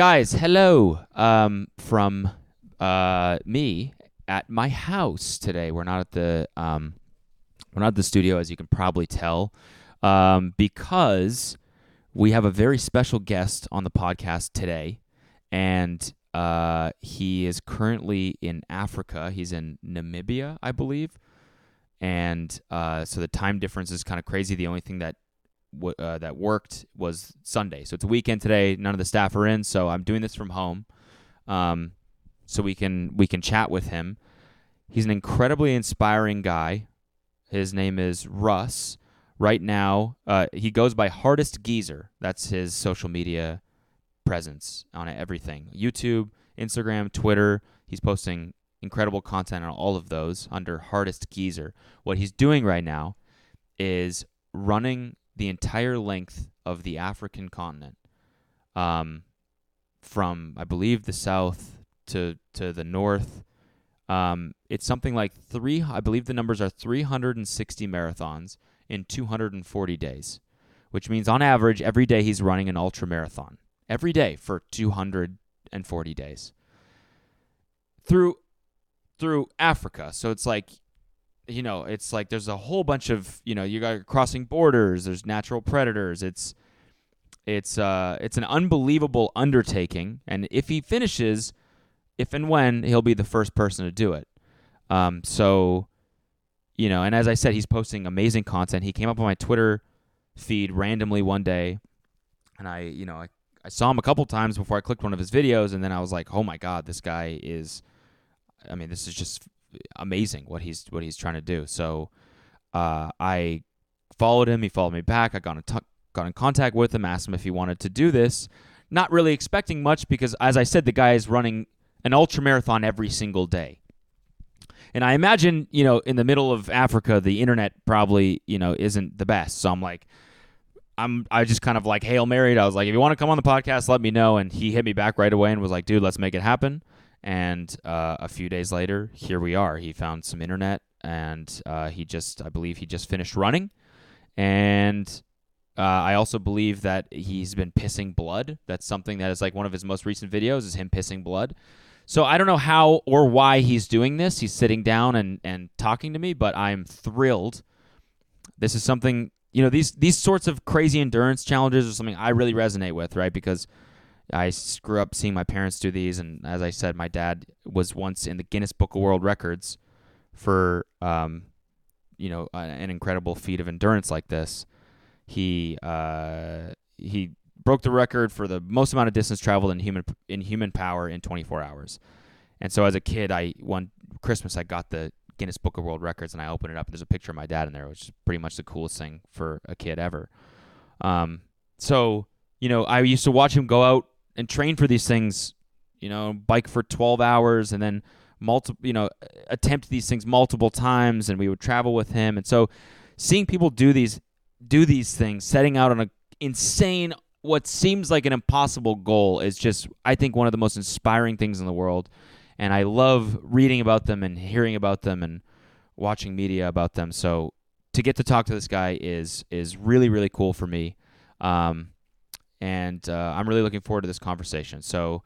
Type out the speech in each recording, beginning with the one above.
Guys, hello. Um, from uh me at my house today. We're not at the um, we're not at the studio, as you can probably tell, um, because we have a very special guest on the podcast today, and uh, he is currently in Africa. He's in Namibia, I believe, and uh, so the time difference is kind of crazy. The only thing that uh, that worked was Sunday. So it's a weekend today. None of the staff are in, so I'm doing this from home, um, so we can we can chat with him. He's an incredibly inspiring guy. His name is Russ. Right now, uh, he goes by Hardest Geezer. That's his social media presence on everything: YouTube, Instagram, Twitter. He's posting incredible content on all of those under Hardest Geezer. What he's doing right now is running the entire length of the African continent, um, from I believe the south to to the north. Um, it's something like three. I believe the numbers are 360 marathons in 240 days, which means on average every day he's running an ultra marathon every day for 240 days through through Africa. So it's like you know, it's like there's a whole bunch of you know you got crossing borders. There's natural predators. It's it's uh it's an unbelievable undertaking, and if he finishes, if and when he'll be the first person to do it. Um, so you know, and as I said, he's posting amazing content. He came up on my Twitter feed randomly one day, and I you know I I saw him a couple times before I clicked one of his videos, and then I was like, oh my god, this guy is. I mean, this is just amazing what he's what he's trying to do. So uh, I followed him. He followed me back. I got in t- got in contact with him, asked him if he wanted to do this. Not really expecting much because, as I said, the guy is running an ultra marathon every single day. And I imagine, you know, in the middle of Africa, the internet probably, you know, isn't the best. So I'm like, I'm, I just kind of like hail married. I was like, if you want to come on the podcast, let me know. And he hit me back right away and was like, dude, let's make it happen. And uh, a few days later, here we are. He found some internet, and uh, he just, I believe, he just finished running. And uh, I also believe that he's been pissing blood. That's something that is like one of his most recent videos is him pissing blood. So I don't know how or why he's doing this. He's sitting down and, and talking to me, but I'm thrilled. This is something you know these these sorts of crazy endurance challenges are something I really resonate with, right? Because I grew up seeing my parents do these, and as I said, my dad was once in the Guinness Book of World Records for, um, you know, an incredible feat of endurance like this. He uh, he broke the record for the most amount of distance traveled in human in human power in 24 hours. And so as a kid, I one Christmas I got the Guinness Book of World Records, and I opened it up, and there's a picture of my dad in there, which is pretty much the coolest thing for a kid ever. Um, so you know, I used to watch him go out and train for these things, you know, bike for 12 hours and then multiple, you know, attempt these things multiple times and we would travel with him. And so seeing people do these do these things, setting out on a insane what seems like an impossible goal is just I think one of the most inspiring things in the world. And I love reading about them and hearing about them and watching media about them. So to get to talk to this guy is is really really cool for me. Um, and uh, I'm really looking forward to this conversation. So,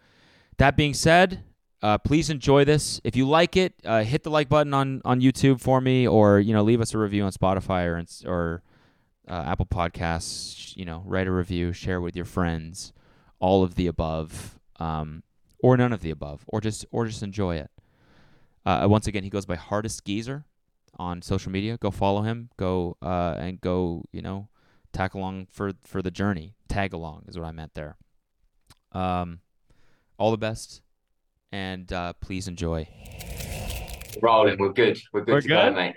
that being said, uh, please enjoy this. If you like it, uh, hit the like button on, on YouTube for me, or you know, leave us a review on Spotify or or uh, Apple Podcasts. You know, write a review, share with your friends, all of the above, um, or none of the above, or just or just enjoy it. Uh, once again, he goes by Hardest Geezer on social media. Go follow him. Go uh, and go. You know, tag along for for the journey. Tag along is what I meant there. Um, all the best, and uh, please enjoy. Rolling, we're good. We're good We're to go, mate.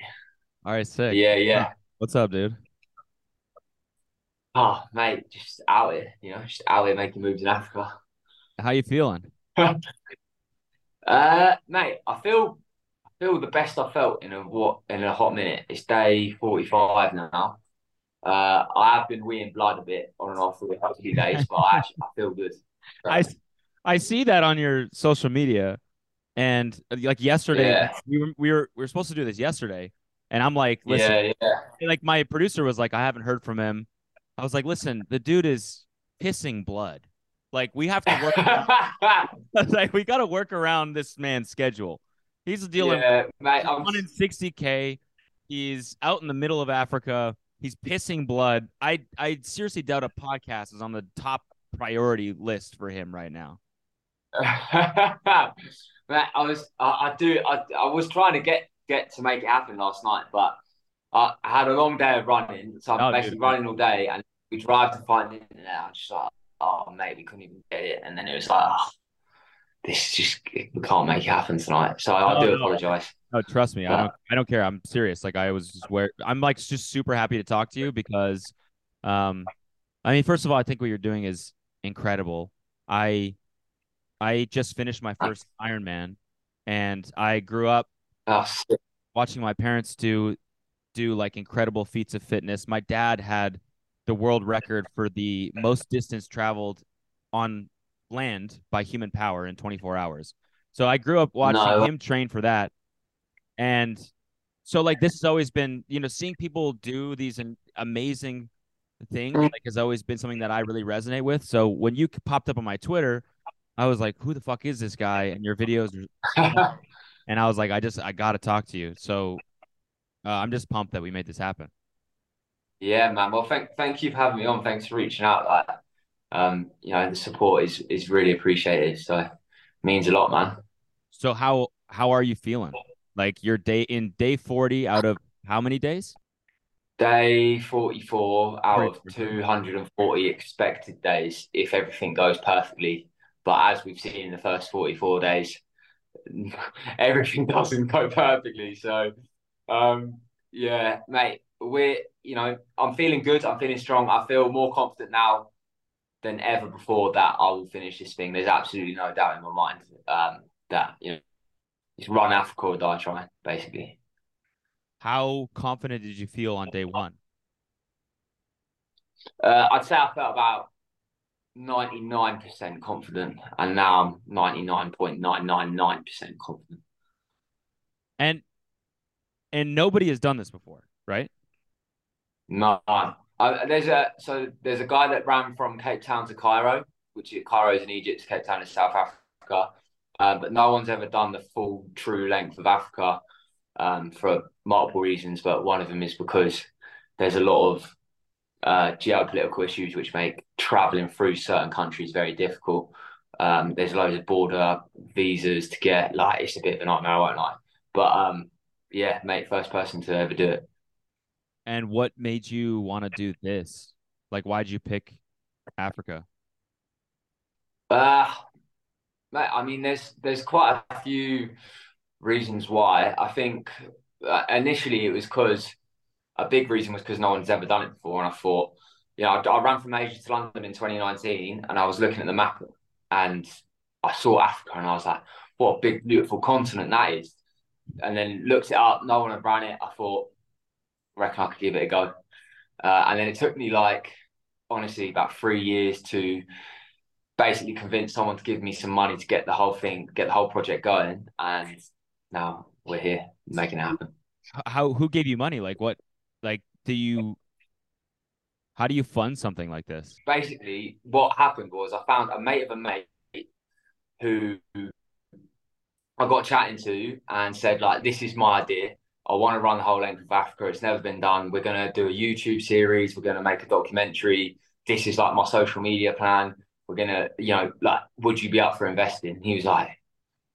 All right, sick. Yeah, yeah. What's up, dude? Oh, mate, just out here, you know, just out here making moves in Africa. How you feeling? Uh, mate, I feel I feel the best I felt in a what in a hot minute. It's day 45 now. Uh, I have been weeing blood a bit on and off for the past few days, but I actually I feel good. I I see that on your social media, and like yesterday, Yeah. we were we were we were supposed to do this yesterday, and I'm like, listen, yeah, yeah. like my producer was like, I haven't heard from him. I was like, listen, the dude is pissing blood. Like we have to work. around, like we got to work around this man's schedule. He's dealing yeah, mate. I'm, 160k. He's out in the middle of Africa. He's pissing blood. I I seriously doubt a podcast is on the top priority list for him right now. I was, I, I do, I, I was trying to get get to make it happen last night, but I, I had a long day of running, so I'm Oh, dude. basically running all day, and we drive to find it, and I'm just like, oh mate, we couldn't even get it, and then it was like, oh, this just we can't make it happen tonight, so I No, do no. apologize. No, trust me. I don't. I don't care. I'm serious. Like I was just where I'm like just super happy to talk to you because, um, I mean, first of all, I think what you're doing is incredible. I, I just finished my first Ironman, and I grew up sick. watching my parents do, do like incredible feats of fitness. My dad had the world record for the most distance traveled on land by human power in 24 hours. So I grew up watching No. him train for that. And so like this has always been, you know, seeing people do these amazing things Mm. like has always been something that I really resonate with. So when you popped up on my Twitter, I was like, who the fuck is this guy? And your videos are and I was like, I just I gotta talk to you. So uh, I'm just pumped that we made this happen. Yeah, man. Well, thank thank you for having me on. Thanks for reaching out. Like, um, you know, the support is is really appreciated. So it means a lot, man. So how how are you feeling? Like your day in day 40 out of how many days? Day 44 out of 240 expected days if everything goes perfectly. But as we've seen in the first 44 days, everything doesn't go perfectly. So, um, yeah, mate, we're, you know, I'm feeling good. I'm feeling strong. I feel more confident now than ever before that I will finish this thing. There's absolutely no doubt in my mind um, that, you know, it's run Africa or die trying, basically. How confident did you feel on day one? Uh, I'd say I felt about 99% confident, and now I'm 99.999% confident. And and nobody has done this before, right? No, uh, there's a so there's a guy that ran from Cape Town to Cairo, which is Cairo's in Egypt, Cape Town is South Africa, uh, but no one's ever done the full true length of Africa um, for multiple reasons. But one of them is because there's a lot of uh, geopolitical issues which make traveling through certain countries very difficult. Um, there's loads of border visas to get. Like it's a bit of a nightmare, won't. But um, yeah, mate, first person to ever do it. And what made you want to do this? Like why'd you pick Africa? Uh, mate, I mean, there's there's quite a few reasons why. I think uh, initially it was because a big reason was because no one's ever done it before, and I thought, you know, I, I ran from Asia to London in 2019, and I was looking at the map, and I saw Africa, and I was like, what a big, beautiful continent that is. And then looked it up, no one had ran it. I thought, reckon I could give it a go. Uh, and then it took me like, honestly, about three years to basically convince someone to give me some money to get the whole thing, get the whole project going. And now we're here making it happen. How who gave you money? Like what like do you how do you fund something like this? Basically, what happened was I found a mate of a mate who I got chatting to and said, like, this is my idea. I want to run the whole length of Africa. It's never been done. We're going to do a YouTube series. We're going to make a documentary. This is like my social media plan. We're going to, you know, like, would you be up for investing? He was like,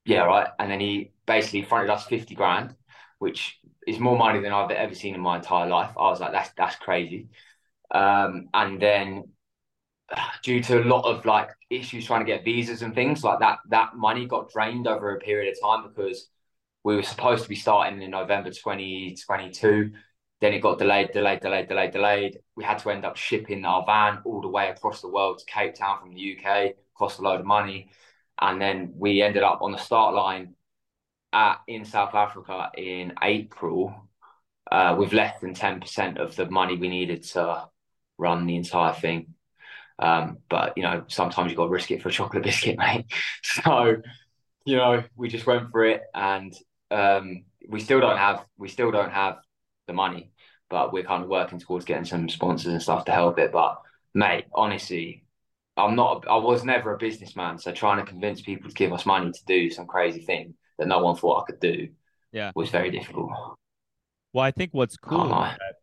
yeah, right. And then he basically fronted us 50 grand, which is more money than I've ever seen in my entire life. I was like, that's, that's crazy. Um, and then due to a lot of like issues trying to get visas and things like that, that money got drained over a period of time because we were supposed to be starting in November 2022. Then it got delayed, delayed, delayed, delayed, delayed. We had to end up shipping our van all the way across the world to Cape Town from the UK, cost a load of money. And then we ended up on the start line at in South Africa in April. uh, with less than ten percent of the money we needed to run the entire thing. Um, but you know, sometimes you've got to risk it for a chocolate biscuit, mate. So, you know, we just went for it, and um, we still don't have we still don't have the money, but we're kind of working towards getting some sponsors and stuff to help it. But mate, honestly, I'm not. I was never a businessman, so trying to convince people to give us money to do some crazy thing that no one thought I could do, Yeah. was very difficult. Well, I think what's cool Oh, about that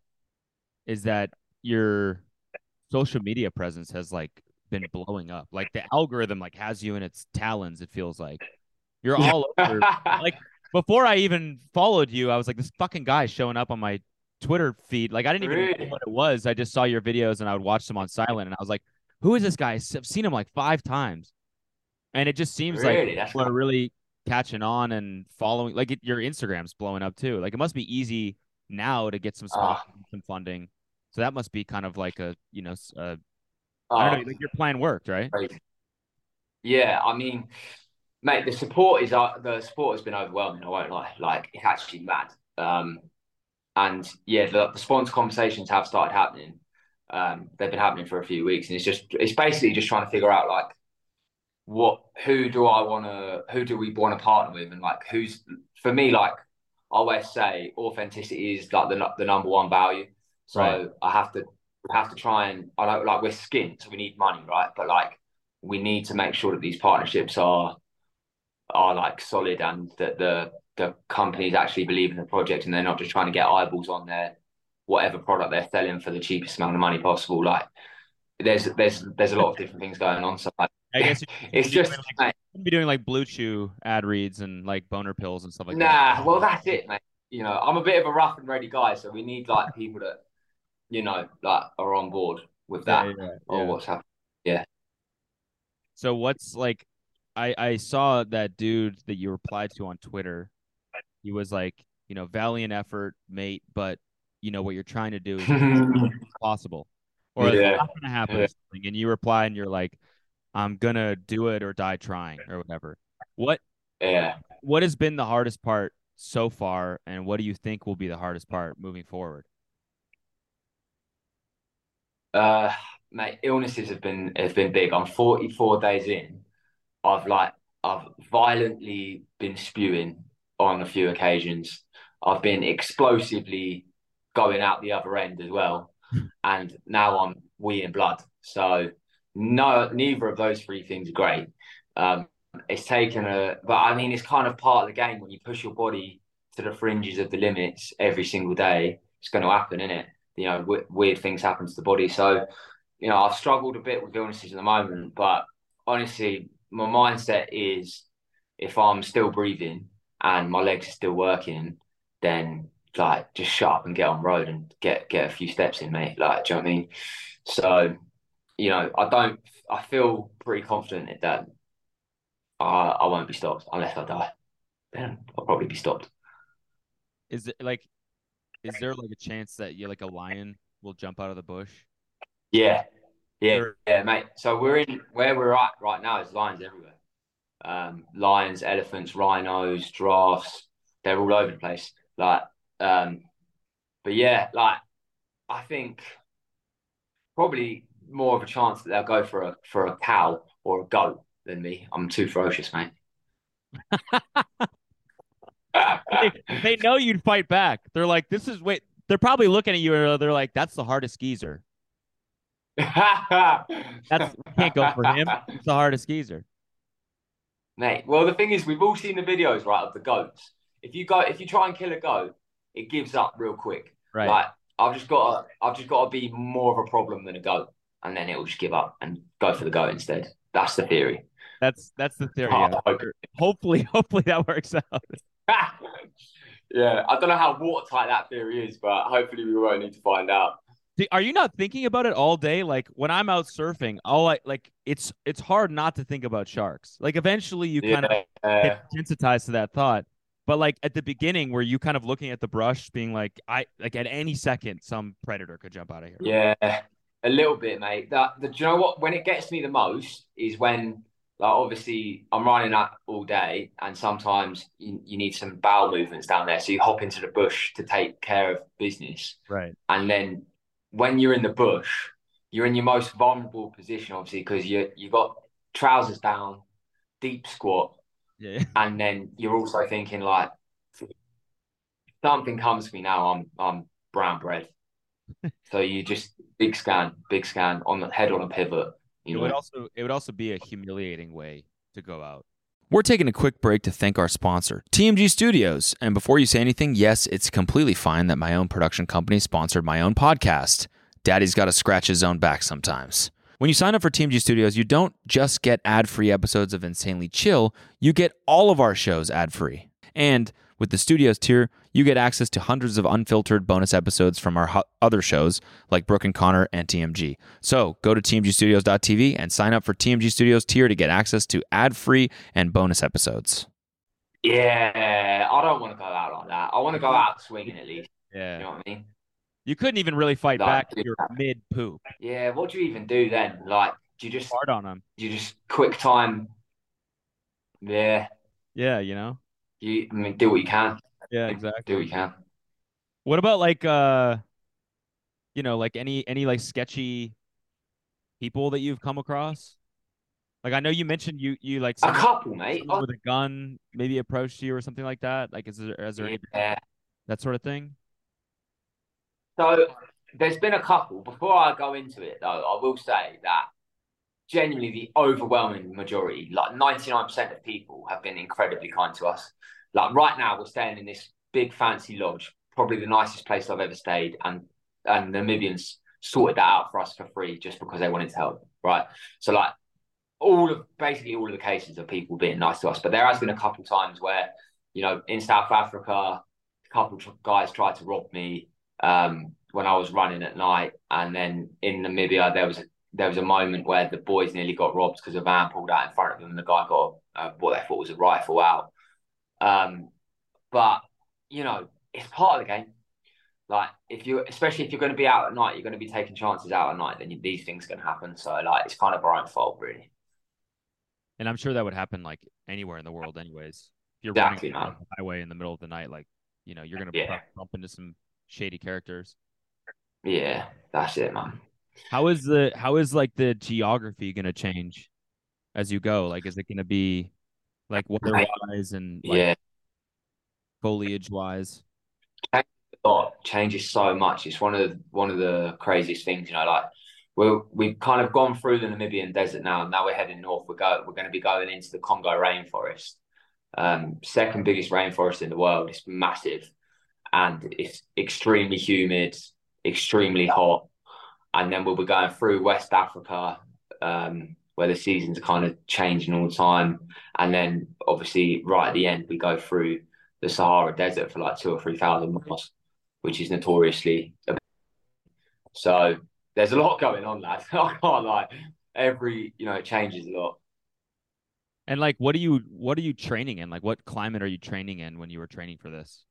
is that your social media presence has like been blowing up. Like the algorithm like has you in its talons. It feels like you're all over. like before I even followed you, I was like, this fucking guy showing up on my Twitter feed. Like I didn't even know what it was. I just saw your videos and I would watch them on silent, and I was like, who is this guy? I've seen him like five times, and it just seems like really, that's people are really catching on and following. Like it, your Instagram's blowing up too. Like it must be easy now to get some Ah. sponsors, some funding. So that must be kind of like a you know, s- uh, I don't know, like your plan worked, right? crazy. Yeah, I mean, mate, the support is uh, the support has been overwhelming. I won't lie, like it's actually mad. Um, and yeah, the, the sponsor conversations have started happening. Um, they've been happening for a few weeks, and it's just it's basically just trying to figure out like what who do I want to who do we want to partner with, and like who's for me like I always say authenticity is like the the number one value. So Right. I have to have to try and I know like we're skint, so we need money, right? But like we need to make sure that these partnerships are are like solid and that the the companies actually believe in the project and they're not just trying to get eyeballs on their whatever product they're selling for the cheapest amount of money possible. Like there's there's there's a lot of different things going on. So like, I guess it's just like, shouldn't be doing like BlueChew ad reads and like boner pills and stuff like that. nah. Well, that's it, mate. You know, I'm a bit of a rough and ready guy, so we need like people that you know like are on board with that Yeah, yeah, or what's happening. Yeah. So what's like I I saw that dude that you replied to on Twitter. He was like, you know, valiant effort, mate, but you know what you're trying to do is possible. Or Yeah. it's not gonna happen Yeah. something. And you reply and you're like, I'm gonna do it or die trying or whatever. What yeah. what has been the hardest part so far and what do you think will be the hardest part moving forward? Uh, mate, illnesses have been have been big. I'm 44 days in. I've like I've violently been spewing on a few occasions. I've been explosively going out the other end as well, and now I'm weeing blood. So no, neither of those three things are great. Um, it's taken a, but I mean, it's kind of part of the game when you push your body to the fringes of the limits every single day. It's going to happen, isn't it? You know, w- weird things happen to the body. So, you know, I've struggled a bit with illnesses at the moment, but honestly, my mindset is if I'm still breathing and my legs are still working, then like just shut up and get on road and get get a few steps in, mate. Like, do you know what I mean? So, you know, I don't. I feel pretty confident that I I won't be stopped unless I die. Then I'll probably be stopped. Is it like is there like a chance that you like a lion will jump out of the bush? Yeah, yeah, yeah, mate. So we're in where we're at right now is lions everywhere. Um, lions, elephants, rhinos, giraffes. They're all over the place. Like, um, but yeah, like I think probably more of a chance that they'll go for a for a cow or a goat than me. I'm too ferocious, mate. they, they know you'd fight back. They're like, this is wait. They're probably looking at you and they're like, that's the hardest geezer. That's we can't go for him. It's the hardest geezer. Mate, well, the thing is, we've all seen the videos, right, of the goats. If you go, if you try and kill a goat, it gives up real quick. Right. Like, I've just got, to, I've just got to be more of a problem than a goat, and then it will just give up and go for the goat instead. That's the theory. That's that's the theory. Oh, yeah. Hopefully, hopefully that works out. yeah, I don't know how watertight that theory is, but hopefully we won't need to find out. Are you not thinking about it all day? Like when I'm out surfing, all I like it's it's hard not to think about sharks. Like eventually you kind of Yeah, get desensitized to that thought. But like at the beginning, were you kind of looking at the brush, being like, I like at any second some predator could jump out of here. Yeah, a little bit, mate. That the, do you know what? When it gets me the most is when like obviously I'm running that all day, and sometimes you, you need some bowel movements down there. So you hop into the bush to take care of business, Right. and then when you're in the bush, you're in your most vulnerable position, obviously, because you you got trousers down, deep squat, Yeah. and then you're also thinking like, something comes to me now, I'm I'm brown bread. so you just big scan, big scan on the head on a pivot. It You would also it would also be a humiliating way to go out. We're taking a quick break to thank our sponsor, TMG Studios. And before you say anything, yes, it's completely fine that my own production company sponsored my own podcast. Daddy's got to scratch his own back sometimes. When you sign up for TMG Studios, you don't just get ad-free episodes of Insanely Chill, you get all of our shows ad-free. And with the Studios tier, you get access to hundreds of unfiltered bonus episodes from our ho- other shows like Brooke and Connor and TMG. So go to tmgstudios.tv and sign up for TMG Studios tier to get access to ad-free and bonus episodes. yeah, I don't want to go out like that. I want to go out swinging at least. Yeah. You know what I mean? You couldn't even really fight Like, back you're mid poop. Yeah. What do you even do then? Like, do you just Hard on them. Do you just quick time? Yeah, Yeah, you know? you. I mean, do what you can. Yeah, exactly. what you can. What about like uh you know, like any any like sketchy people that you've come across? Like I know you mentioned you you like A couple, mate. someone with a gun maybe approached you or something like that. Like is there is there any that sort of thing? So there's been a couple. Before I go into it, though, I will say that genuinely the overwhelming majority, like 99% of people, have been incredibly kind to us. Like right now, we're staying in this big fancy lodge, probably the nicest place I've ever stayed, and and Namibians sorted that out for us for free just because they wanted to help, right? So like all of basically all of the cases of people being nice to us, but there has been a couple times where you know in South Africa, a couple of guys tried to rob me um, when I was running at night, and then in Namibia there was a there was a moment where the boys nearly got robbed because a van pulled out in front of them, and the guy got uh, what they thought was a rifle out. Um, but you know, it's part of the game. Like if you, especially if you're going to be out at night, you're going to be taking chances out at night. Then you, these things can happen. So like, it's kind of our own fault, really. And I'm sure that would happen like anywhere in the world anyways. If you're Exactly, running the highway in the middle of the night, like, you know, you're gonna Yeah. bump- bump into some shady characters. Yeah, that's it, man. How is the how is like the geography gonna change as you go? Like, is it gonna be like weather wise and like yeah, foliage wise? lot changes so much. It's one of the, one of the craziest things, you know. Like we're we've kind of gone through the Namibian desert now. and Now we're heading north. We're go we're going to be going into the Congo rainforest, um, second biggest rainforest in the world. It's massive, and it's extremely humid, extremely hot. And then we'll be going through West Africa, um, where the seasons are kind of changing all the time. And then obviously right at the end we go through the Sahara Desert for like two or three thousand miles which is notoriously so there's a lot going on, lads. I can't lie. Every you know, it changes a lot. And like, what are you what are you training in? Like, what climate are you training in when you were training for this?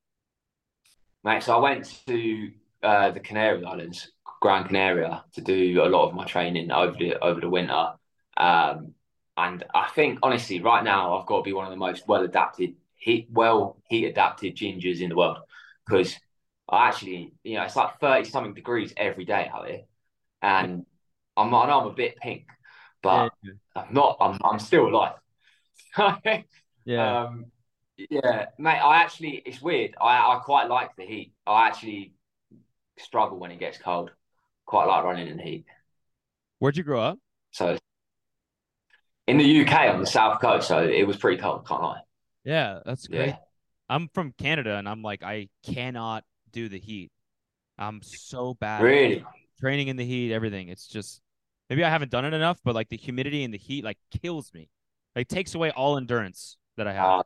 Mate, so I went to uh, the Canary Islands, Gran Canaria, to do a lot of my training over the over the winter. Um, and I think honestly, right now I've got to be one of the most well adapted, heat well heat adapted gingers in the world because I actually, you know, it's like thirty something degrees every day out here, and I'm I know I'm a bit pink, but yeah, I'm not. I'm I'm still alive. yeah. Um, yeah, mate. I actually, it's weird. I I quite like the heat. I actually struggle when it gets cold. Quite like running in the heat. Where'd you grow up? So in the UK on the south coast, so it was pretty cold. Can't lie. Yeah, that's great. Yeah, I'm from Canada, and I'm like, I cannot do the heat. I'm so bad. really. training in the heat, everything. It's just maybe I haven't done it enough, but like the humidity and the heat like kills me. Like takes away all endurance that I have. Uh,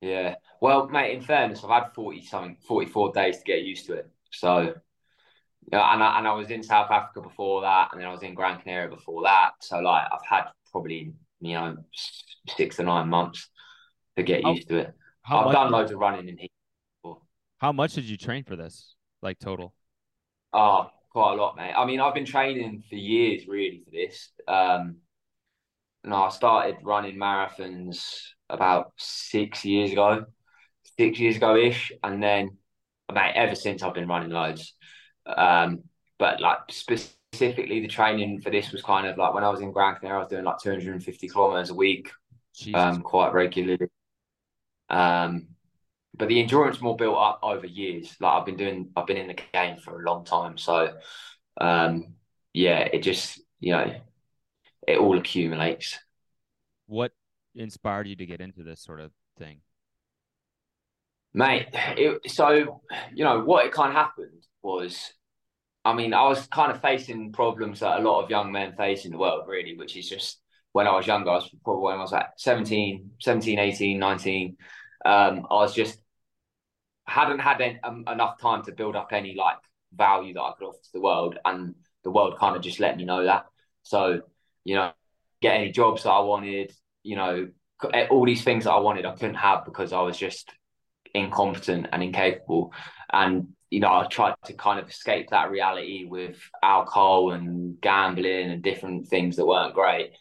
yeah. Well, mate. In fairness, I've had forty something, forty four days to get used to it. So. Yeah, and I, and I was in South Africa before that, and then I was in Gran Canaria before that. So like I've had probably you know six to nine months to get How- used to it. I've done loads of running in heat. before. how much did you train for this? Like total? Oh, quite a lot, mate. I mean, I've been training for years really for this. Um, no, I started running marathons about six years ago, six years ago ish, and then, mate, ever since I've been running loads. Um, but like specifically, the training for this was kind of like when I was in Gran Canaria, I was doing like 250 kilometers a week, um, quite regularly. Um, but the endurance more built up over years. Like I've been doing, I've been in the game for a long time, so um, yeah, it just you know, it all accumulates. What inspired you to get into this sort of thing? Mate, it, so you know what it kind of happened was, I mean, I was kind of facing problems that a lot of young men face in the world, really, which is just when I was younger, I was probably when I was like 17, 17, 18, 19. Um, I was just hadn't had um, enough time to build up any like value that I could offer to the world, and the world kind of just let me know that. So, you know, get any jobs that I wanted, you know, eh, all these things that I wanted, I couldn't have because I was just incompetent and incapable. And, you know, I tried to kind of escape that reality with alcohol and gambling and different things that weren't great.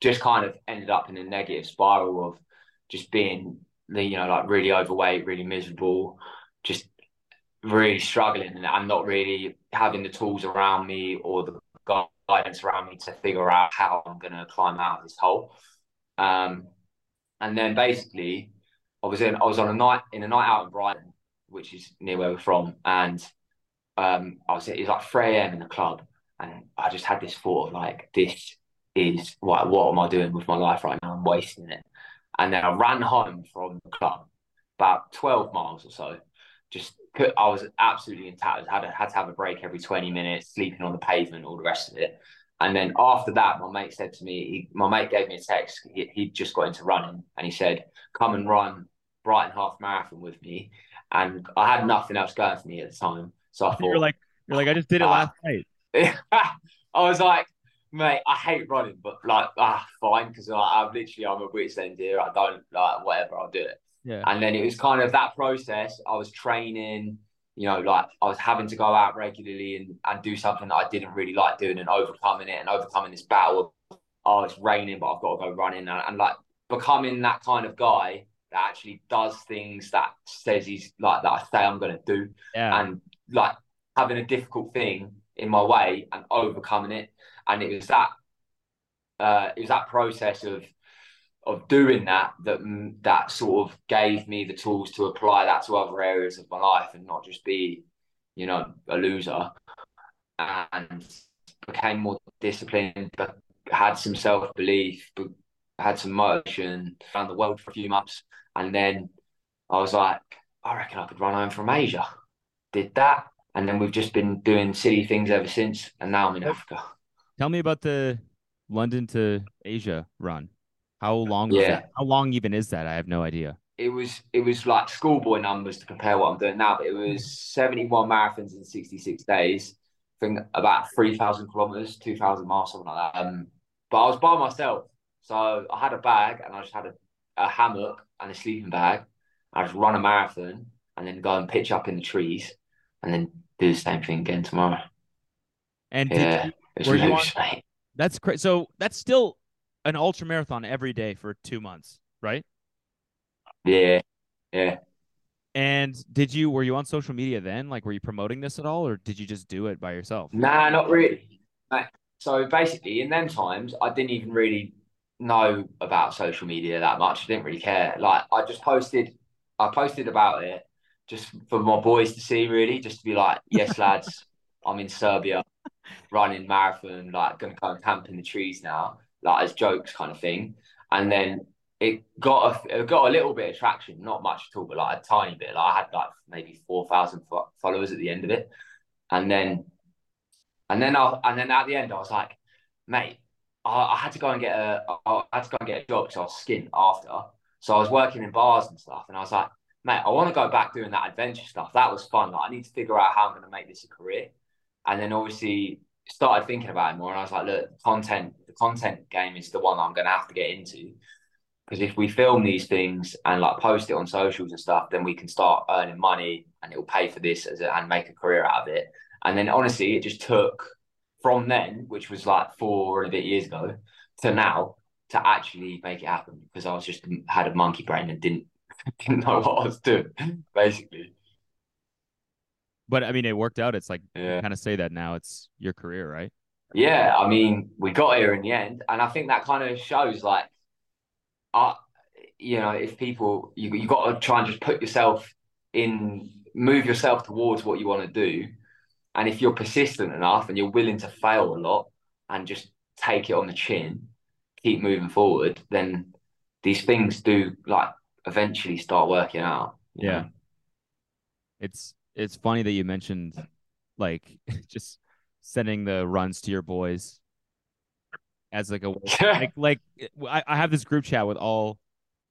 Just kind of ended up in a negative spiral of just being the, you know, like really overweight, really miserable, just really struggling and I'm not really having the tools around me or the guidance around me to figure out how I'm going to climb out of this hole. Um, and then basically, I was in I was on a night in a night out in Brighton, which is near where we're from, and um, I was it was like 3 a.m. in the club, and I just had this thought of like this is what what am I doing with my life right now? I'm wasting it. And then I ran home from the club, about 12 miles or so, just I was absolutely in tatters. Had had to have a break every twenty minutes, sleeping on the pavement, all the rest of it. And then after that, my mate said to me, he, my mate gave me a text. He, he just got into running, and he said, "Come and run Brighton half marathon with me." And I had nothing else going for me at the time, so I thought, "You're like, you're like, I just did it uh, last night." I was like, mate, I hate running, but like, ah, fine, because like, I'm literally I'm a wit's end here. I don't like whatever. I'll do it. Yeah. And then it was kind of that process. I was training, you know, like I was having to go out regularly and, and do something that I didn't really like doing and overcoming it and overcoming this battle of, oh, it's raining, but I've got to go running and, and like becoming that kind of guy that actually does things that says he's like that I say I'm going to do. Yeah. And like having a difficult thing in my way and overcoming it. And it was that, uh, it was that process of, of doing that that that sort of gave me the tools to apply that to other areas of my life and not just be you know a loser and became more disciplined but had some self-belief but had some motion around the world for a few months and then I was like I reckon I could run home from Asia did that and then we've just been doing silly things ever since and now I'm in Africa tell me about the London to Asia run how long? Yeah. How long even is that? I have no idea. It was it was like schoolboy numbers to compare what I'm doing now. But it was 71 marathons in 66 days. I think about 3,000 kilometers, 2,000 miles, something like that. Um, but I was by myself, so I had a bag and I just had a, a hammock and a sleeping bag. I just run a marathon and then go and pitch up in the trees and then do the same thing again tomorrow. And yeah, you, it's loose, on, mate. That's crazy. So that's still an ultra marathon every day for two months, right? Yeah, yeah. And did you were you on social media then? Like, were you promoting this at all, or did you just do it by yourself? Nah, not really. So basically, in them times, I didn't even really know about social media that much. I didn't really care. Like, I just posted, I posted about it just for my boys to see, really, just to be like, yes, lads, I'm in Serbia, running marathon, like, gonna go and camp in the trees now like as jokes kind of thing. And then it got a it got a little bit of traction, not much at all, but like a tiny bit. Like I had like maybe four thousand followers at the end of it, and then and then I and then at the end I was like, mate, I, I had to go and get a I had to go and get a job because I was skint after. So I was working in bars and stuff, and I was like, mate, I want to go back doing that adventure stuff. That was fun. Like I need to figure out how I'm going to make this a career. And then obviously started thinking about it more, and I was like, look, content, the content game is the one I'm going to have to get into because if we film these things and like post it on socials and stuff, then we can start earning money, and it will pay for this as a, and make a career out of it. And then honestly, it just took from then, which was like four and a bit years ago, to now. to actually make it happen because I was just had a monkey brain and didn't didn't know what I was doing, basically. But I mean, it worked out. It's like Yeah. kind of say that now. It's your career, right? Yeah, I mean, we got here in the end, and I think that kind of shows like, uh, you know, if people you you got to try and just put yourself in, move yourself towards what you want to do, and if you're persistent enough and you're willing to fail a lot and just take it on the chin, keep moving forward, then these things do like eventually start working out. Yeah. know? It's it's funny that you mentioned like just sending the runs to your boys as like a like like I, I have this group chat with all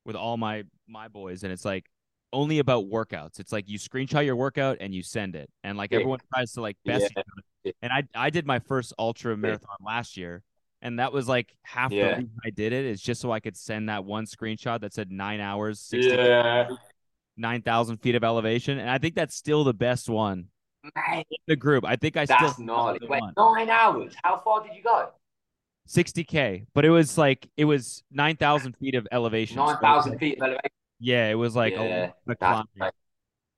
with all my my boys and it's like only about workouts it's like you screenshot your workout and you send it and like Yeah. everyone tries to like best Yeah. and i i did my first ultra marathon last year and that was like half the reason i did it is just so i could send that one screenshot that said nine hours 60 Yeah. 9000 feet of elevation and i think that's still the best one the group i think i that's still gnarly. Wait, nine hours. How far did you go? 60k but it was like it was 9000 feet of elevation so Nine thousand like- feet of elevation. Yeah it was like Yeah, That's, climbing.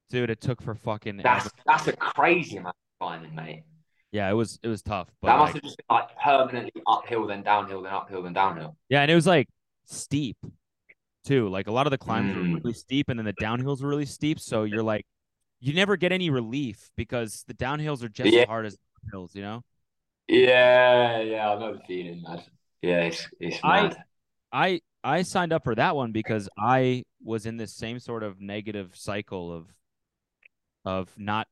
dude it took for fucking that's ever. that's a crazy amount of climbing, mate. yeah it was it was tough but that must like, have just been like permanently uphill, then downhill, then uphill, then downhill. yeah and it was like steep too like a lot of the climbs Mm. were really steep and then the downhills were really steep so you're like you never get any relief because the downhills are just Yeah. as hard as the hills you know Yeah, yeah, I know the feeling, man. Yeah, it's it's mad. I I signed up for that one because I was in this same sort of negative cycle of of not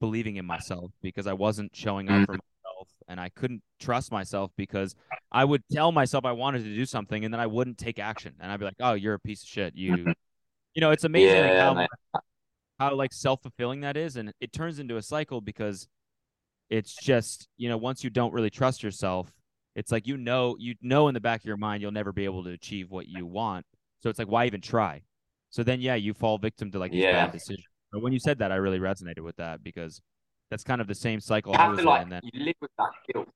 believing in myself because I wasn't showing up for mm-hmm. myself and I couldn't trust myself because I would tell myself I wanted to do something and then I wouldn't take action and I'd be like, "Oh, you're a piece of shit. You mm-hmm. You know, it's amazing Yeah, how how like self-fulfilling that is and it turns into a cycle because it's just, you know, once you don't really trust yourself, it's like you know you know in the back of your mind you'll never be able to achieve what you want. So it's like why even try? So then yeah, you fall victim to like these Yeah. bad decisions. But when you said that, I really resonated with that because that's kind of the same cycle You I have was to like then you live with that guilt.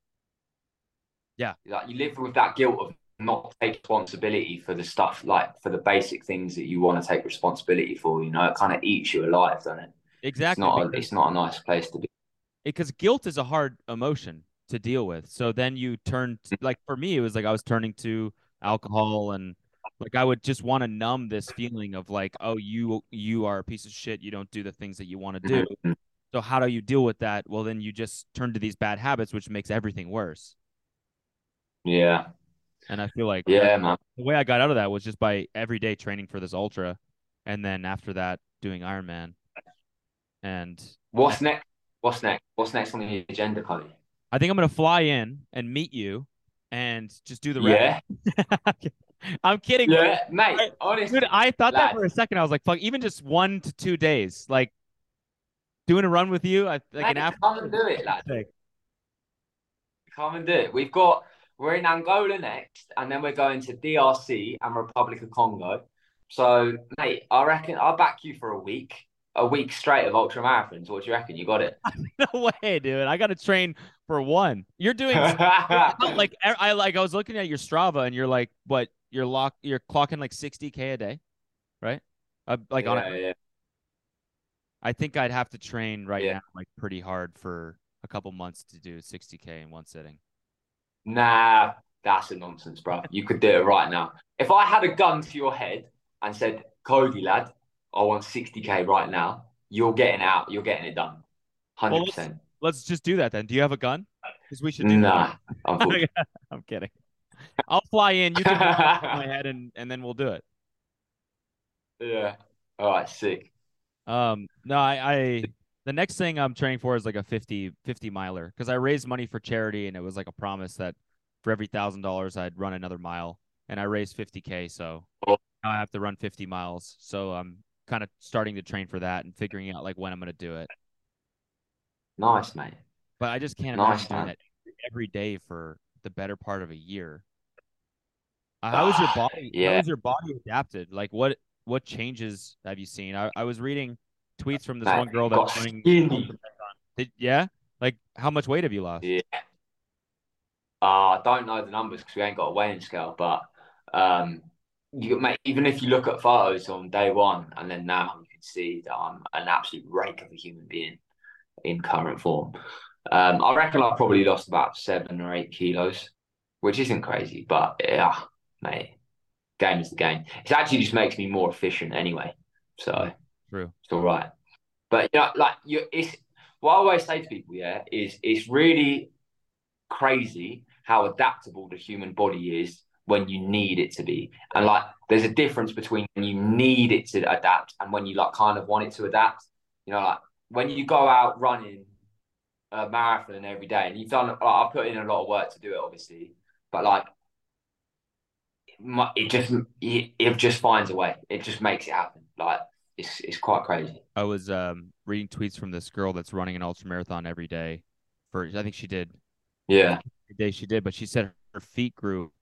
Yeah. Like you live with that guilt of not taking responsibility for the stuff like for the basic things that you want to take responsibility for, you know, it kind of eats you alive, doesn't it? It's exactly not a, it's not a nice place to be. because guilt is a hard emotion to deal with. So then you turn like for me, it was like I was turning to alcohol and like I would just want to numb this feeling of like, oh, you you are a piece of shit. You don't do the things that you want to do. Mhm. So how do you deal with that? Well, then you just turn to these bad habits, which makes everything worse. Yeah. And I feel like Yeah, man. the way I got out of that was just by every day training for this ultra, and then after that doing Ironman. And What's next? What's next? What's next on the agenda, Cody? I think I'm gonna fly in and meet you, and just do the rest. Yeah. I'm kidding. Yeah, mate. I- Honestly, Dude, I thought that for a second. I was like, fuck, even just one to two days, like doing a run with you, I like mate, an after. come and do it, lad. Come and do it. We've got we're in Angola next, and then we're going to DRC and Republic of Congo. So, mate, I reckon I'll back you for a week, a week straight of ultra marathons. What do you reckon? You got it? No way, dude. I got to train for one. You're doing like I like I was looking at your Strava, and you're like, what? You're lock. You're clocking like 60k a day, right? Uh, like on. yeah, A, yeah. I think I'd have to train right Yeah. now, like pretty hard for a couple months to do 60k in one sitting. Nah, that's a nonsense, bro. You could do it right now. If I had a gun to your head and said, Cody, lad, I want 60k right now, you're getting out. You're getting it done. Well, 100%. Let's just do that then. Do you have a gun? Because we should do Nah, that. I'm kidding. I'll fly in. You can my head, and and then we'll do it. yeah. All right, sick. Um, no, I, I the next thing I'm training for is like a 50 50 miler because I raised money for charity and it was like a promise that for every thousand dollars I'd run another mile and I raised 50k so now I have to run 50 miles so I'm kind of starting to train for that and figuring out like when I'm gonna do it Nice, mate. but I just can't Nice, imagine man. that every day for the better part of a year. Uh, how is your Ah, body? yeah. How is your body adapted? Like what what changes have you seen? I, I was reading tweets from this one girl running. Did, yeah, like how much weight have you lost? Yeah. Uh, I don't know the numbers because we ain't got a weighing scale, but um, you mate, even if you look at photos on day one and then now, you can see that I'm an absolute rake of a human being in current form. Um, I reckon I've probably lost about seven or eight kilos, which isn't crazy, but yeah, mate, game is the game. It actually just makes me more efficient anyway. So True. it's all right. But you know, like you, it's what I always say to people. Yeah, is it's really crazy how adaptable the human body is when you need it to be, and like there's a difference between when you need it to adapt and when you like kind of want it to adapt. You know, like when you go out running a marathon every day, and you've done. Like, I put in a lot of work to do it, obviously, but like it just it, it just finds a way. It just makes it happen. Like it's it's quite crazy. I was um, reading tweets from this girl that's running an ultra marathon every day. For I think she did Yeah, the day she did, but she said her feet grew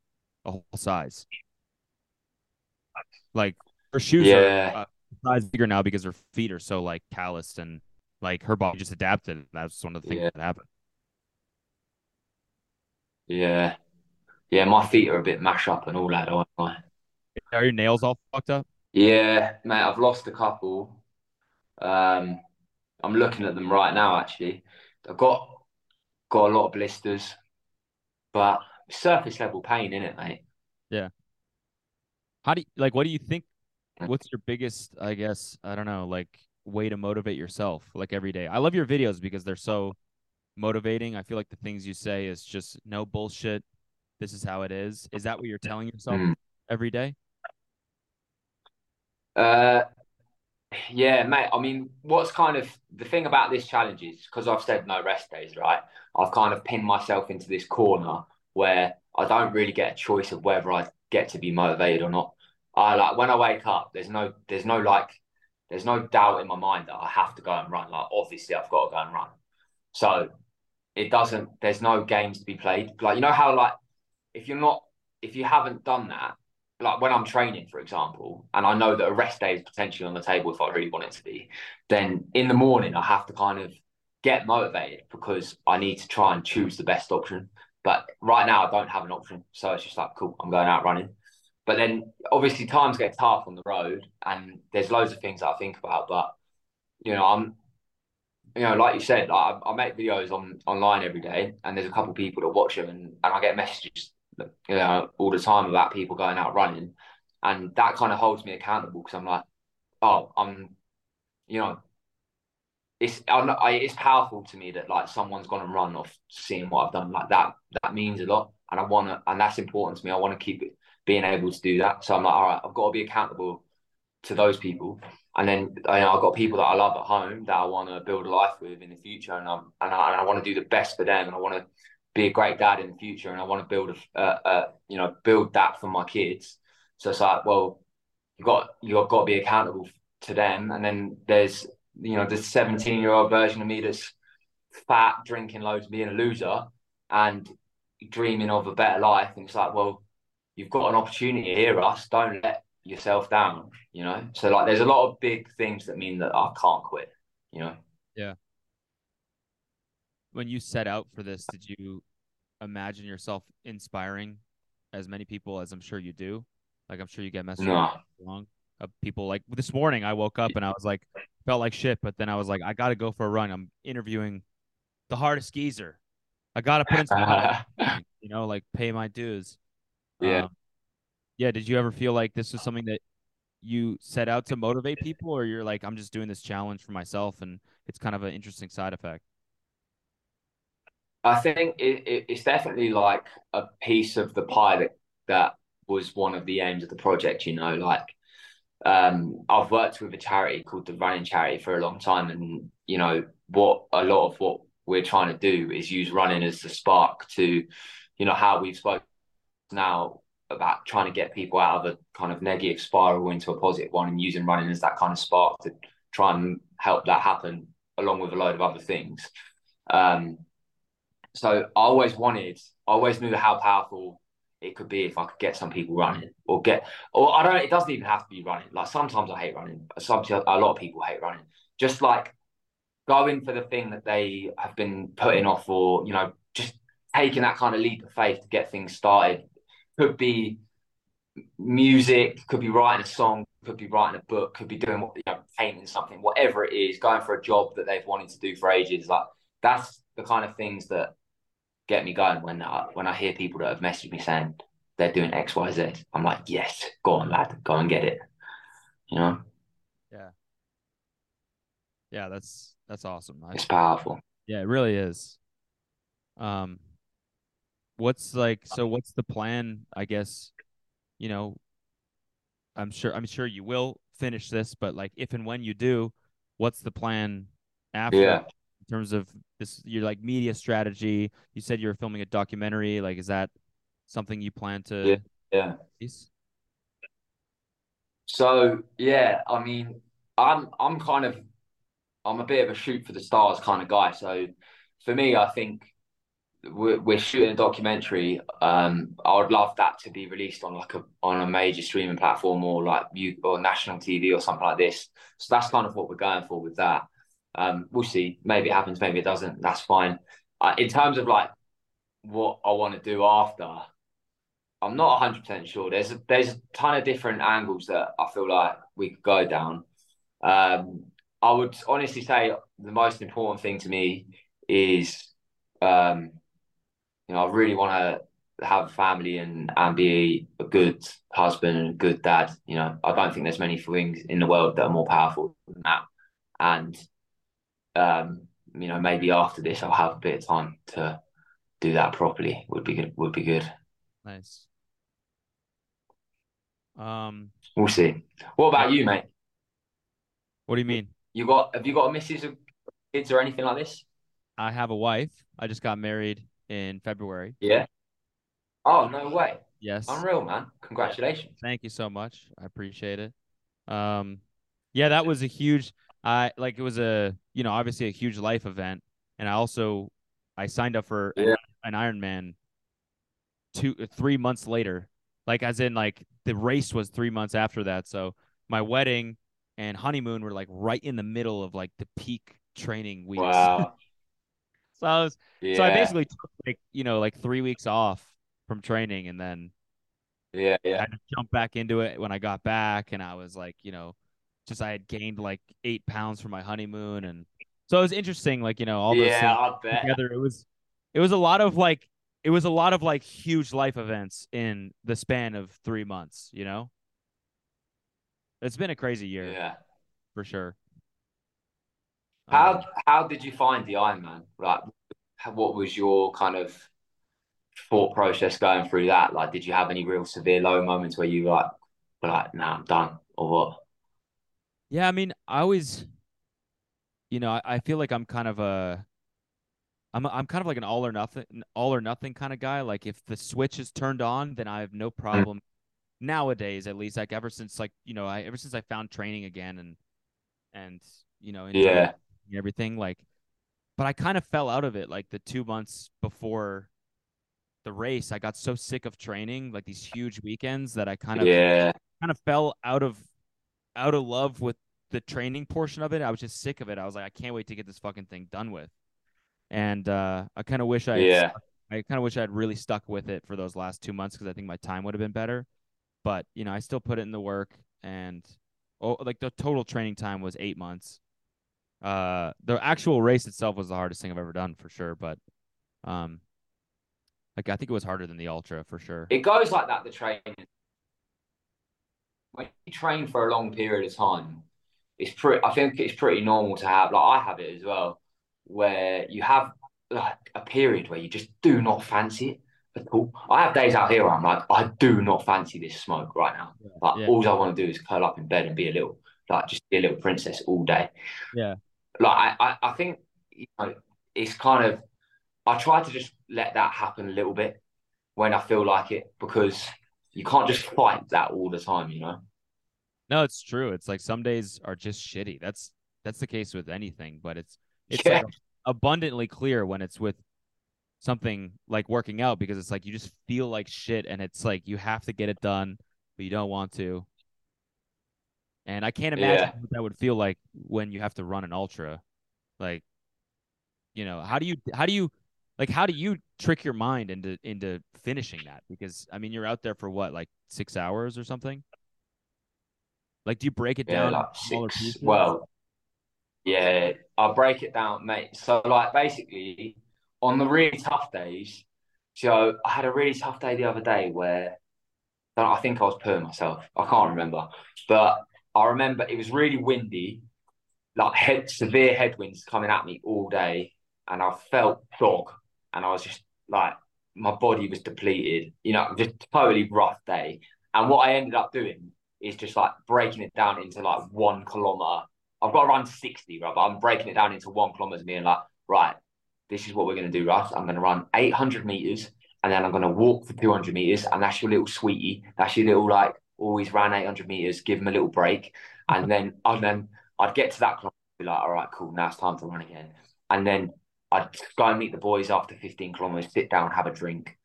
a whole size. Like her shoes Yeah. are uh, size bigger now because her feet are so like calloused and like her body just adapted. That's one of the things Yeah. that happened. yeah, yeah. My feet are a bit mash up and all that. aren't I? Are your nails all fucked up? Yeah, mate. I've lost a couple. Um, I'm looking at them right now. Actually, I've got got a lot of blisters, but surface level pain in it, mate. Yeah. How do you like? What do you think? What's your biggest? I guess I don't know. Like way to motivate yourself, like every day. I love your videos because they're so motivating. I feel like the things you say is just no bullshit. This is how it is. Is that what you're telling yourself Mm. every day? Uh, yeah, mate. I mean, what's kind of the thing about this challenge is because I've said no rest days, right? I've kind of pinned myself into this corner where I don't really get a choice of whether I get to be motivated or not. I like when I wake up, there's no, there's no like, there's no doubt in my mind that I have to go and run. Like, obviously, I've got to go and run. So it doesn't. There's no games to be played. Like, you know how like if you're not, if you haven't done that, like when I'm training, for example, and I know that a rest day is potentially on the table if I really want it to be, then in the morning I have to kind of get motivated because I need to try and choose the best option. But right now I don't have an option, so it's just like cool, I'm going out running. But then obviously times get tough on the road, and there's loads of things that I think about. But you know, I'm you know, like you said, I, I make videos on online every day, and there's a couple of people that watch them, and, and I get messages, you know, all the time about people going out running, and that kind of holds me accountable because I'm like, oh, I'm, you know, it's I'm I, it's powerful to me that like someone's gone and run off seeing what I've done like that. That means a lot, and I want to, and that's important to me. I want to keep it, being able to do that. So I'm like, all right, I've got to be accountable to those people. And then know, I've got people that I love at home that I want to build a life with in the future, and I'm and I, and I want to do the best for them, and I want to be a great dad in the future, and I want to build a, uh, uh, you know build that for my kids. So it's like, well, you got you've got to be accountable to them, and then there's you know the 17 year old version of me that's fat, drinking loads, being a loser, and dreaming of a better life, and it's like, well, you've got an opportunity here, Russ. Don't let yourself down, you know. So like, there's a lot of big things that mean that I can't quit, you know. Yeah. When you set out for this, did you imagine yourself inspiring as many people as I'm sure you do? Like I'm sure you get messages No. along of people like this morning I woke up and I was like felt like shit, but then I was like, I gotta go for a run. I'm interviewing the hardest geezer. I gotta put in some you know, like pay my dues. Yeah. Um, yeah. Did you ever feel like this was something that you set out to motivate people, or you're like, I'm just doing this challenge for myself, and it's kind of an interesting side effect? I think it, it, it's definitely like a piece of the pie that that was one of the aims of the project. You know, like um, I've worked with a charity called the Running Charity for a long time, and you know what a lot of what we're trying to do is use running as the spark to, you know, how we've spoken now about trying to get people out of a kind of negative spiral into a positive one, and using running as that kind of spark to try and help that happen, along with a load of other things. Um, so I always wanted, I always knew how powerful it could be if I could get some people running or get, or I don't, it doesn't even have to be running. Like sometimes I hate running, sometimes a lot of people hate running. Just like going for the thing that they have been putting off or, you know, just taking that kind of leap of faith to get things started. Could be music, could be writing a song, could be writing a book, could be doing what you know, painting something, whatever it is, going for a job that they've wanted to do for ages. Like that's the kind of things that get me going when I when I hear people that have messaged me saying they're doing X, Y, Z. I'm like, yes, go on, lad, go and get it. You know? Yeah. Yeah, that's that's awesome. I, It's powerful. yeah, it really is. Um, what's like? Uh, so, what's the plan? I guess, you know, I'm sure I'm sure you will finish this, but like, if and when you do, what's the plan after? Yeah. In terms of this, your like media strategy. You said you were filming a documentary. Like, is that something you plan to? Yeah. Yeah. release? So yeah, I mean, I'm I'm kind of I'm a bit of a shoot for the stars kind of guy. So for me, I think we're, we're shooting a documentary. Um, I would love that to be released on like a on a major streaming platform or like you or national TV or something like this. So that's kind of what we're going for with that. Um, we'll see. Maybe it happens. Maybe it doesn't. That's fine. Uh, in terms of like what I want to do after. I'm not 100% sure. There's a, there's a ton of different angles that I feel like we could go down. Um, I would honestly say the most important thing to me is, um, you know, I really want to have a family and and be a good husband and a good dad. You know, I don't think there's many things in the world that are more powerful than that. And, um, you know, maybe after this, I'll have a bit of time to do that properly. Would be good. Would be good. Nice. Um, We'll see. What about you, mate? what do you mean? You got have you got a missus or kids or anything like this? I have a wife. I just got married in February. Yeah. Oh no way! Yes. Unreal, man. Congratulations. Thank you so much. I appreciate it. Um, yeah, that was a huge. I like it was a you know obviously a huge life event, and I also I signed up for an, Yeah. an Ironman two three months later, like as in like the race was three months after that. So my wedding and honeymoon were like right in the middle of like the peak training weeks. Wow. So I was Yeah. so I basically took like you know like three weeks off from training, and then yeah, I yeah, had to jump back into it when I got back, and I was like, you know, just I had gained like eight pounds from my honeymoon, and so it was interesting, like you know, all those yeah. things together. It was, it was a lot of like, it was a lot of like huge life events in the span of three months. You know, it's been a crazy year Yeah. for sure. How Um, how did you find the Ironman? Like, what was your kind of thought process going through that? Like, did you have any real severe low moments where you were like, were like, nah, I'm done, or what? Yeah, I mean, I always, you know, I, I feel like I'm kind of a, I'm a, I'm kind of like an all or nothing, all or nothing kind of guy. Like if the switch is turned on, then I have no problem. Nowadays, at least, like ever since like you know, I ever since I found training again and and you know, Yeah. Everything like, but I kind of fell out of it like the two months before the race. I got so sick of training, like these huge weekends, that I kind of Yeah, kind of fell out of out of love with the training portion of it. I was just sick of it. I was like, I can't wait to get this fucking thing done with. And uh, I kind of wish I, yeah, I kind of wish I'd really stuck with it for those last two months because I think my time would have been better. But you know, I still put it in the work, and oh, like the total training time was eight months. Uh, the actual race itself was the hardest thing I've ever done for sure. But um, like I think it was harder than the ultra for sure. it goes like that. The training when you train for a long period of time, it's pretty. I think it's pretty normal to have. Like I have it as well, where you have like a period where you just do not fancy it at all. I have days out here where I'm like, I do not fancy this smoke right now. Like Yeah. all I want to do is curl up in bed and be a little, like just be a little princess all day. Yeah. Like I, I, I think you know, it's kind of. I try to just let that happen a little bit when I feel like it because you can't just fight that all the time, you know. No, it's true. It's like some days are just shitty. That's that's the case with anything, but it's it's Yeah. like abundantly clear when it's with something like working out because it's like you just feel like shit and it's like you have to get it done, but you don't want to. And I can't imagine Yeah. what that would feel like when you have to run an ultra. Like, you know, how do you how do you Like, how do you trick your mind into into finishing that? Because I mean, you're out there for what, like six hours or something? Like, do you break it Yeah, down? like six. Well, yeah, I'll break it down, mate. So, like, basically, on the really tough days, so I had a really tough day the other day where I think I was pooing myself. I can't remember, but I remember it was really windy, like head severe headwinds coming at me all day, and I felt dog, and I was just like my body was depleted. You know, just totally rough day. And what I ended up doing is just like breaking it down into like one kilometer. I've got to run 60, right? But I'm breaking it down into one kilometer, being like, right, this is what we're going to do, Russ. I'm going to run 800 meters and then I'm going to walk for 200 meters. And that's your little sweetie. That's your little, like, always ran 800 meters, give him a little break. And then, and then I'd get to that kilometer, be like, all right, cool, now it's time to run again. And then I'd go and meet the boys after 15 kilometers, sit down, have a drink,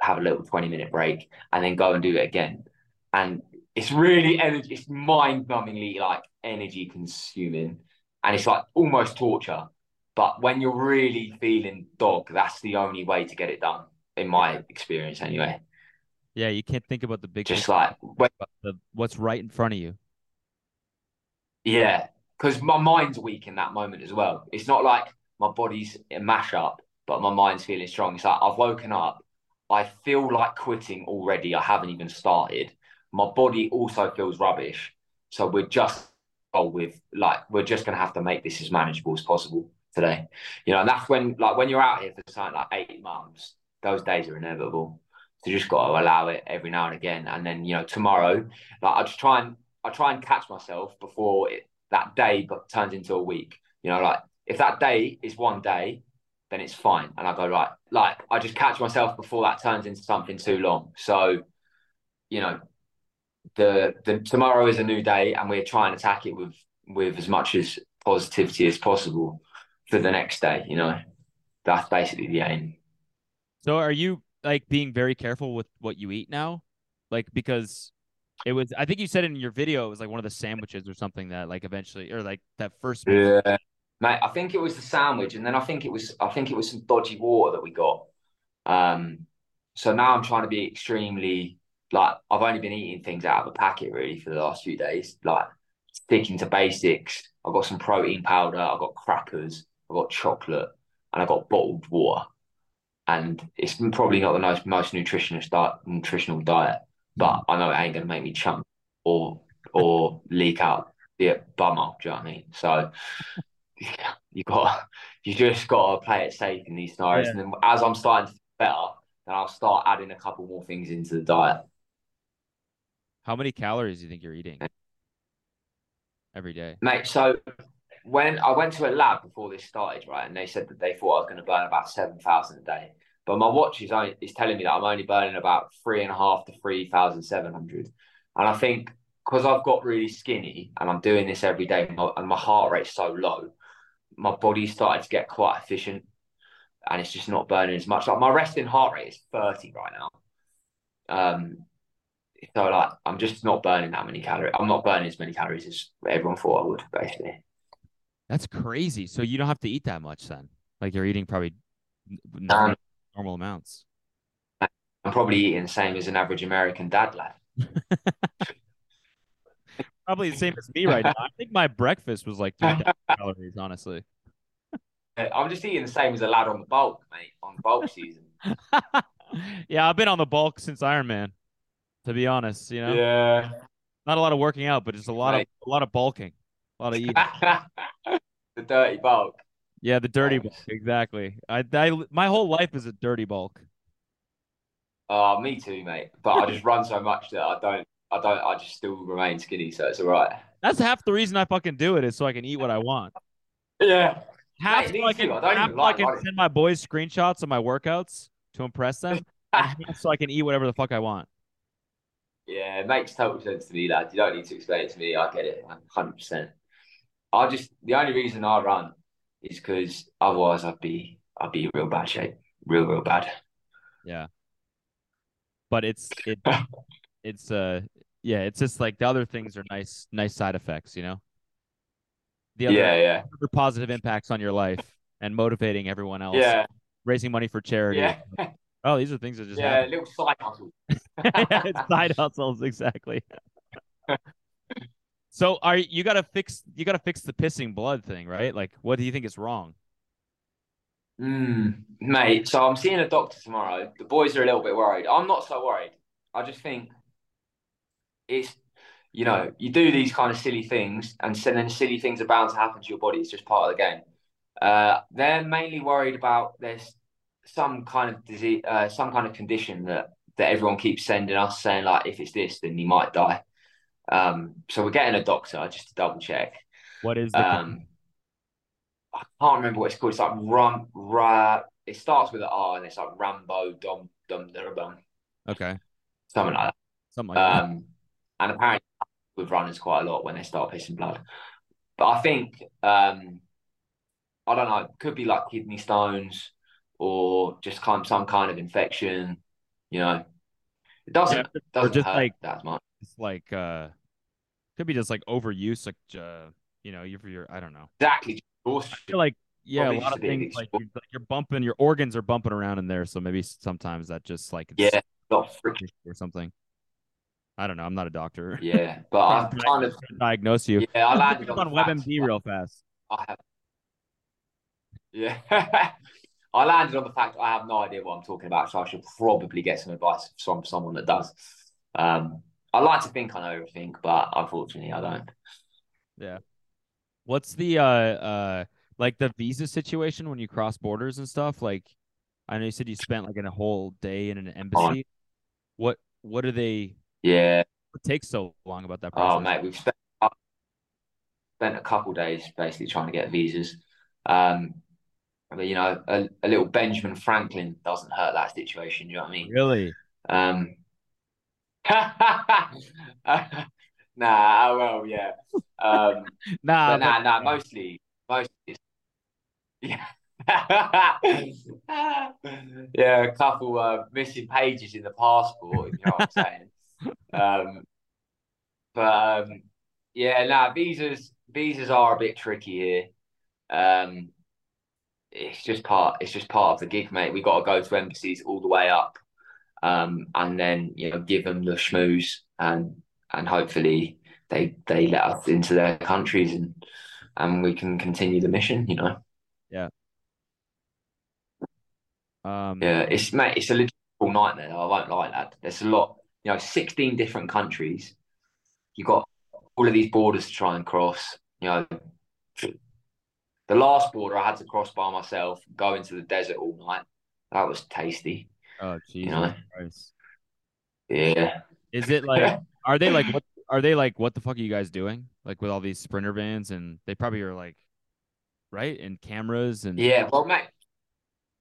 have a little 20 minute break, and then go and do it again. And it's really energy, it's mind numbingly like energy consuming. And it's like almost torture. But when you're really feeling dog, that's the only way to get it done, in my experience anyway. Yeah, you can't think about the big Just like, when, the, what's right in front of you. yeah, because my mind's weak in that moment as well. It's not like my body's a mash up, but my mind's feeling strong. It's like I've woken up, I feel like quitting already. I haven't even started. My body also feels rubbish. So we're just oh, with like we're just gonna have to make this as manageable as possible today. You know, and that's when like when you're out here for something like eight months, those days are inevitable. So just got to allow it every now and again. And then, you know, tomorrow, like I just try and I try and catch myself before it, that day but turns into a week. You know, like if that day is one day, then it's fine. And I go, right, like I just catch myself before that turns into something too long. So, you know, the the tomorrow is a new day and we're trying to attack it with with as much as positivity as possible for the next day, you know. That's basically the aim. So are you like being very careful with what you eat now? Like because it was I think you said in your video it was like one of the sandwiches or something that like eventually or like that first meal. Yeah. Mate, I think it was the sandwich, and then I think it was I think it was some dodgy water that we got. Um, so now I'm trying to be extremely like I've only been eating things out of a packet really for the last few days, like sticking to basics. I've got some protein powder, I've got crackers, I've got chocolate, and I've got bottled water. And it's probably not the most most nutritionist diet, nutritional diet, but mm. I know it ain't gonna make me chunk or or leak out the bummer. Do you know what I mean? So you got you just got to play it safe in these scenarios. Yeah. And then as I'm starting to feel better, then I'll start adding a couple more things into the diet. How many calories do you think you're eating every day? Mate, so when I went to a lab before this started, right, and they said that they thought I was going to burn about 7,000 a day. But my watch is only is telling me that I'm only burning about three and a half to 3,700. And I think because I've got really skinny and I'm doing this every day my- and my heart rate's so low, my body started to get quite efficient and it's just not burning as much. Like my resting heart rate is 30 right now. Um, so like I'm just not burning that many calories. I'm not burning as many calories as everyone thought I would, basically. That's crazy. So you don't have to eat that much then. Like you're eating probably n- Um, normal, normal amounts. I'm probably eating the same as an average American dad lad. Probably the same as me right now. I think my breakfast was like 3,000 calories, honestly. I'm just eating the same as a lad on the bulk, mate, on bulk season. yeah, I've been on the bulk since Ironman, to be honest. You know, Yeah. not a lot of working out, but just a lot Right. of a lot of bulking, a lot of eating. the dirty bulk. Yeah, the dirty bulk, exactly. I, I my whole life is a dirty bulk. Oh, me too, mate. But I just run so much that I don't, I don't, I just still remain skinny, so it's all right. That's half the reason I fucking do it is so I can eat what I want. Yeah. Half Mate, so I can, I half so I can send my boys screenshots of my workouts to impress them, so I can eat whatever the fuck I want. Yeah, it makes total sense to me, lad. You don't need to explain it to me. I get it, hundred percent. I just the only reason I run is because otherwise I'd be I'd be real bad shape, real real bad. Yeah. But it's it it's uh yeah, it's just like the other things are nice nice side effects, you know? The other, Yeah, yeah, other positive impacts on your life and motivating everyone else. yeah. raising money for charity. Yeah, Oh, these are things that just yeah, happen. little side hustle. yeah, side hustles exactly. So are you got to fix you got to fix the pissing blood thing, right? Like, what do you think is wrong? Mm, mate, so I'm seeing a doctor tomorrow. The boys are a little bit worried. I'm not so worried. I just think it's, you know, you do these kind of silly things, and then silly things are bound to happen to your body. It's just part of the game. Uh, they're mainly worried about there's some kind of disease, uh, some kind of condition that that everyone keeps sending us, saying like, if it's this, then you might die. Um, so we're getting a doctor just to double check. What is the Um, I can't remember what it's called. It's like Rum Ra. It starts with an R and it's like Rambo Dom Dum Dum Dum okay, something like that. something that. like that. Um, and apparently with runners quite a lot when they start pissing blood. But I think um, I don't know. Could be like kidney stones or just kind some kind of infection. You know, it doesn't Yeah, doesn't just hurt like- that much. It's like uh, could be just like overuse, like uh, you know, you're your I don't know. Exactly. I feel like yeah, Probably a lot of a bit of things like you're, like you're bumping, your organs are bumping around in there, so maybe sometimes that just like Yeah, or something. I don't know. I'm not a doctor. Yeah, but I've to kind of diagnose you. yeah. I landed on, WebMD real fast. I have. Yeah. I landed on the fact I have no idea what I'm talking about, so I should probably get some advice from someone that does. Um, I like to think I know everything, but unfortunately, I don't. Yeah. What's the uh uh like the visa situation when you cross borders and stuff? Like, I know you said you spent like a whole day in an embassy. What what do they? Yeah. What takes so long about that process? Oh, mate, we've spent spent a couple days basically trying to get visas. Um, but you know, a, a little Benjamin Franklin doesn't hurt that situation. You know what I mean? Really? Um, nah, oh well, yeah. Um, Nah, but nah, but- nah, mostly, mostly, yeah. yeah, a couple uh, missing pages in the passport, if you know what I'm saying. Um, but um, yeah, nah, visas visas are a bit tricky here. Um, it's just part it's just part of the gig, mate. We got to go to embassies all the way up, um, and then you know give them the schmooze and and hopefully they they let us into their countries and and we can continue the mission. You know, um, yeah, it's mate, it's a logistical nightmare. I won't lie, lad. There's a lot, you know, sixteen different countries. You have got all of these borders to try and cross. You know, the last border I had to cross by myself, go into the desert all night. That was tasty. Oh Jesus know? Christ! Yeah. Is it like? Are they like? What are they like? What the fuck are you guys doing? Like with all these sprinter vans, and they probably are like, right, and cameras and Yeah, well, mate.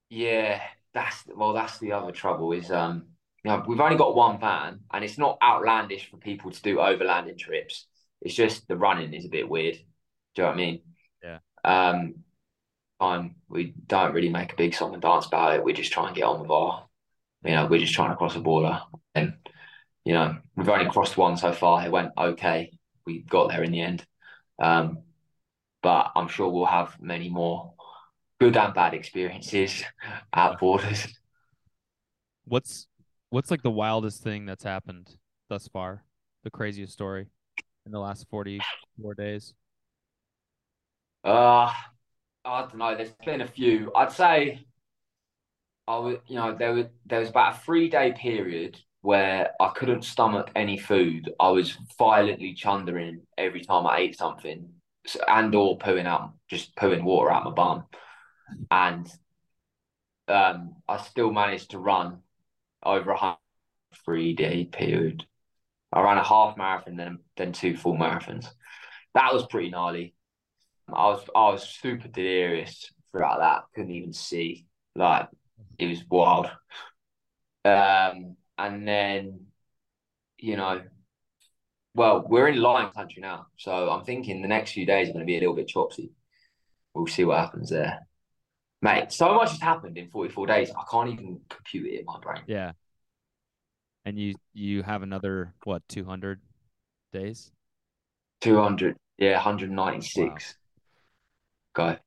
Yeah, that's well, that's the other trouble is um, you know, we've only got one van, and it's not outlandish for people to do overlanding trips. It's just the running is a bit weird. Do you know what I mean? Yeah. Um, fine. we don't really make a big song and dance about it. We just try and get on with our, you know, we're just trying to cross a border, and you know, we've only crossed one so far. It went okay. We got there in the end. Um, but I'm sure we'll have many more good and bad experiences at borders. What's what's like the wildest thing that's happened thus far? The craziest story in the last 44 days? Uh, I don't know. There's been a few. I'd say, I would, you know, there was there was about a three day period where I couldn't stomach any food. I was violently chundering every time I ate something, and or pooing out, just pooing water out my bum, and um, I still managed to run over a three day period. I ran a half marathon, then then two full marathons. That was pretty gnarly. I was I was super delirious throughout that. Couldn't even see. Like it was wild. Um, and then, you know, well, we're in lion country now, so I'm thinking the next few days are going to be a little bit chopsy. We'll see what happens there, mate. So much has happened in 44 days. I can't even compute it in my brain. Yeah. And you you have another what 200 days? 200, yeah, 196. Go.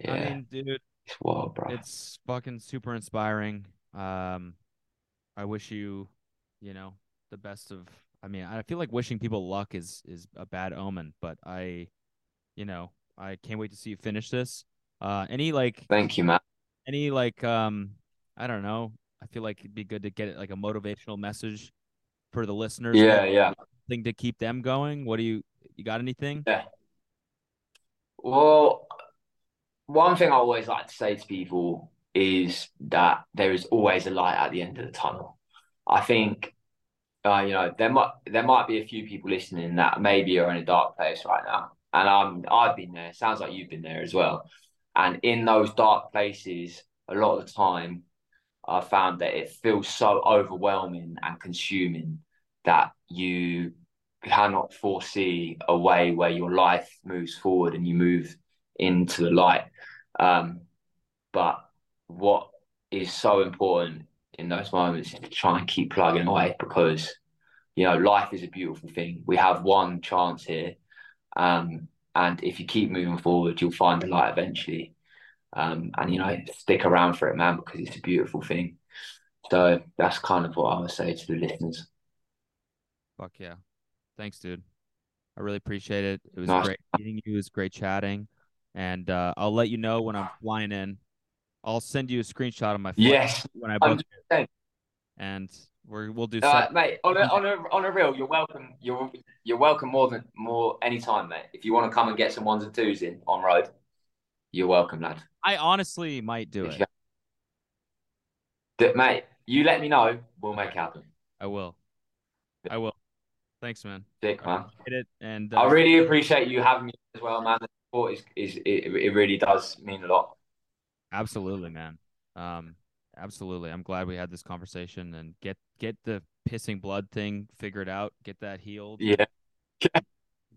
Yeah. I mean, dude, It's bro. It's fucking super inspiring. Um, I wish you, you know, the best of. I mean, I feel like wishing people luck is is a bad omen, but I, you know, I can't wait to see you finish this. Uh, any like Thank you, man. any like um, I don't know. I feel like it'd be good to get like a motivational message for the listeners. Yeah, yeah. Thing to keep them going. What do you you got anything? Yeah. Well, one thing I always like to say to people is that there is always a light at the end of the tunnel. I think, uh, you know, there might there might be a few people listening that maybe are in a dark place right now, and um, I've been there. Sounds like you've been there as well. And in those dark places, a lot of the time, I found that it feels so overwhelming and consuming that you cannot foresee a way where your life moves forward and you move into the light. Um, but what is so important in those moments is to try and keep plugging away because you know life is a beautiful thing. We have one chance here, um, and if you keep moving forward, you'll find the light eventually. Um, and you know, stick around for it, man, because it's a beautiful thing. So that's kind of what I would say to the listeners. Fuck yeah. Thanks, dude. I really appreciate it. It was Nice. great meeting you. It was great chatting. And uh, I'll let you know when I'm flying in. I'll send you a screenshot of my flight Yes, when I book it. 100%. And we're we'll do Uh, mate, on a, on a on a real, you're welcome. You're you're welcome more than more anytime, mate. If you want to come and get some ones and twos in on road, you're welcome, lad. I honestly might do If it. you- mate, you let me know, we'll make happen. I will. I will. Thanks, man. Sick, man. Hit it. And I uh, really appreciate you having me as well, man. The is, is it, it really does mean a lot. Absolutely, man. Um, absolutely. I'm glad we had this conversation and get get the pissing blood thing figured out. Get that healed. Yeah,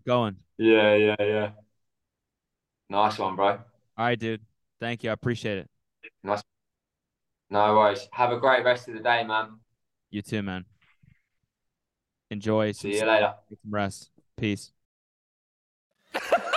Going. yeah, yeah, yeah. Nice one, bro. All right, dude. Thank you. I appreciate it. Nice. No worries. Have a great rest of the day, man. You too, man. Enjoy. some See you later. Get some rest. Peace.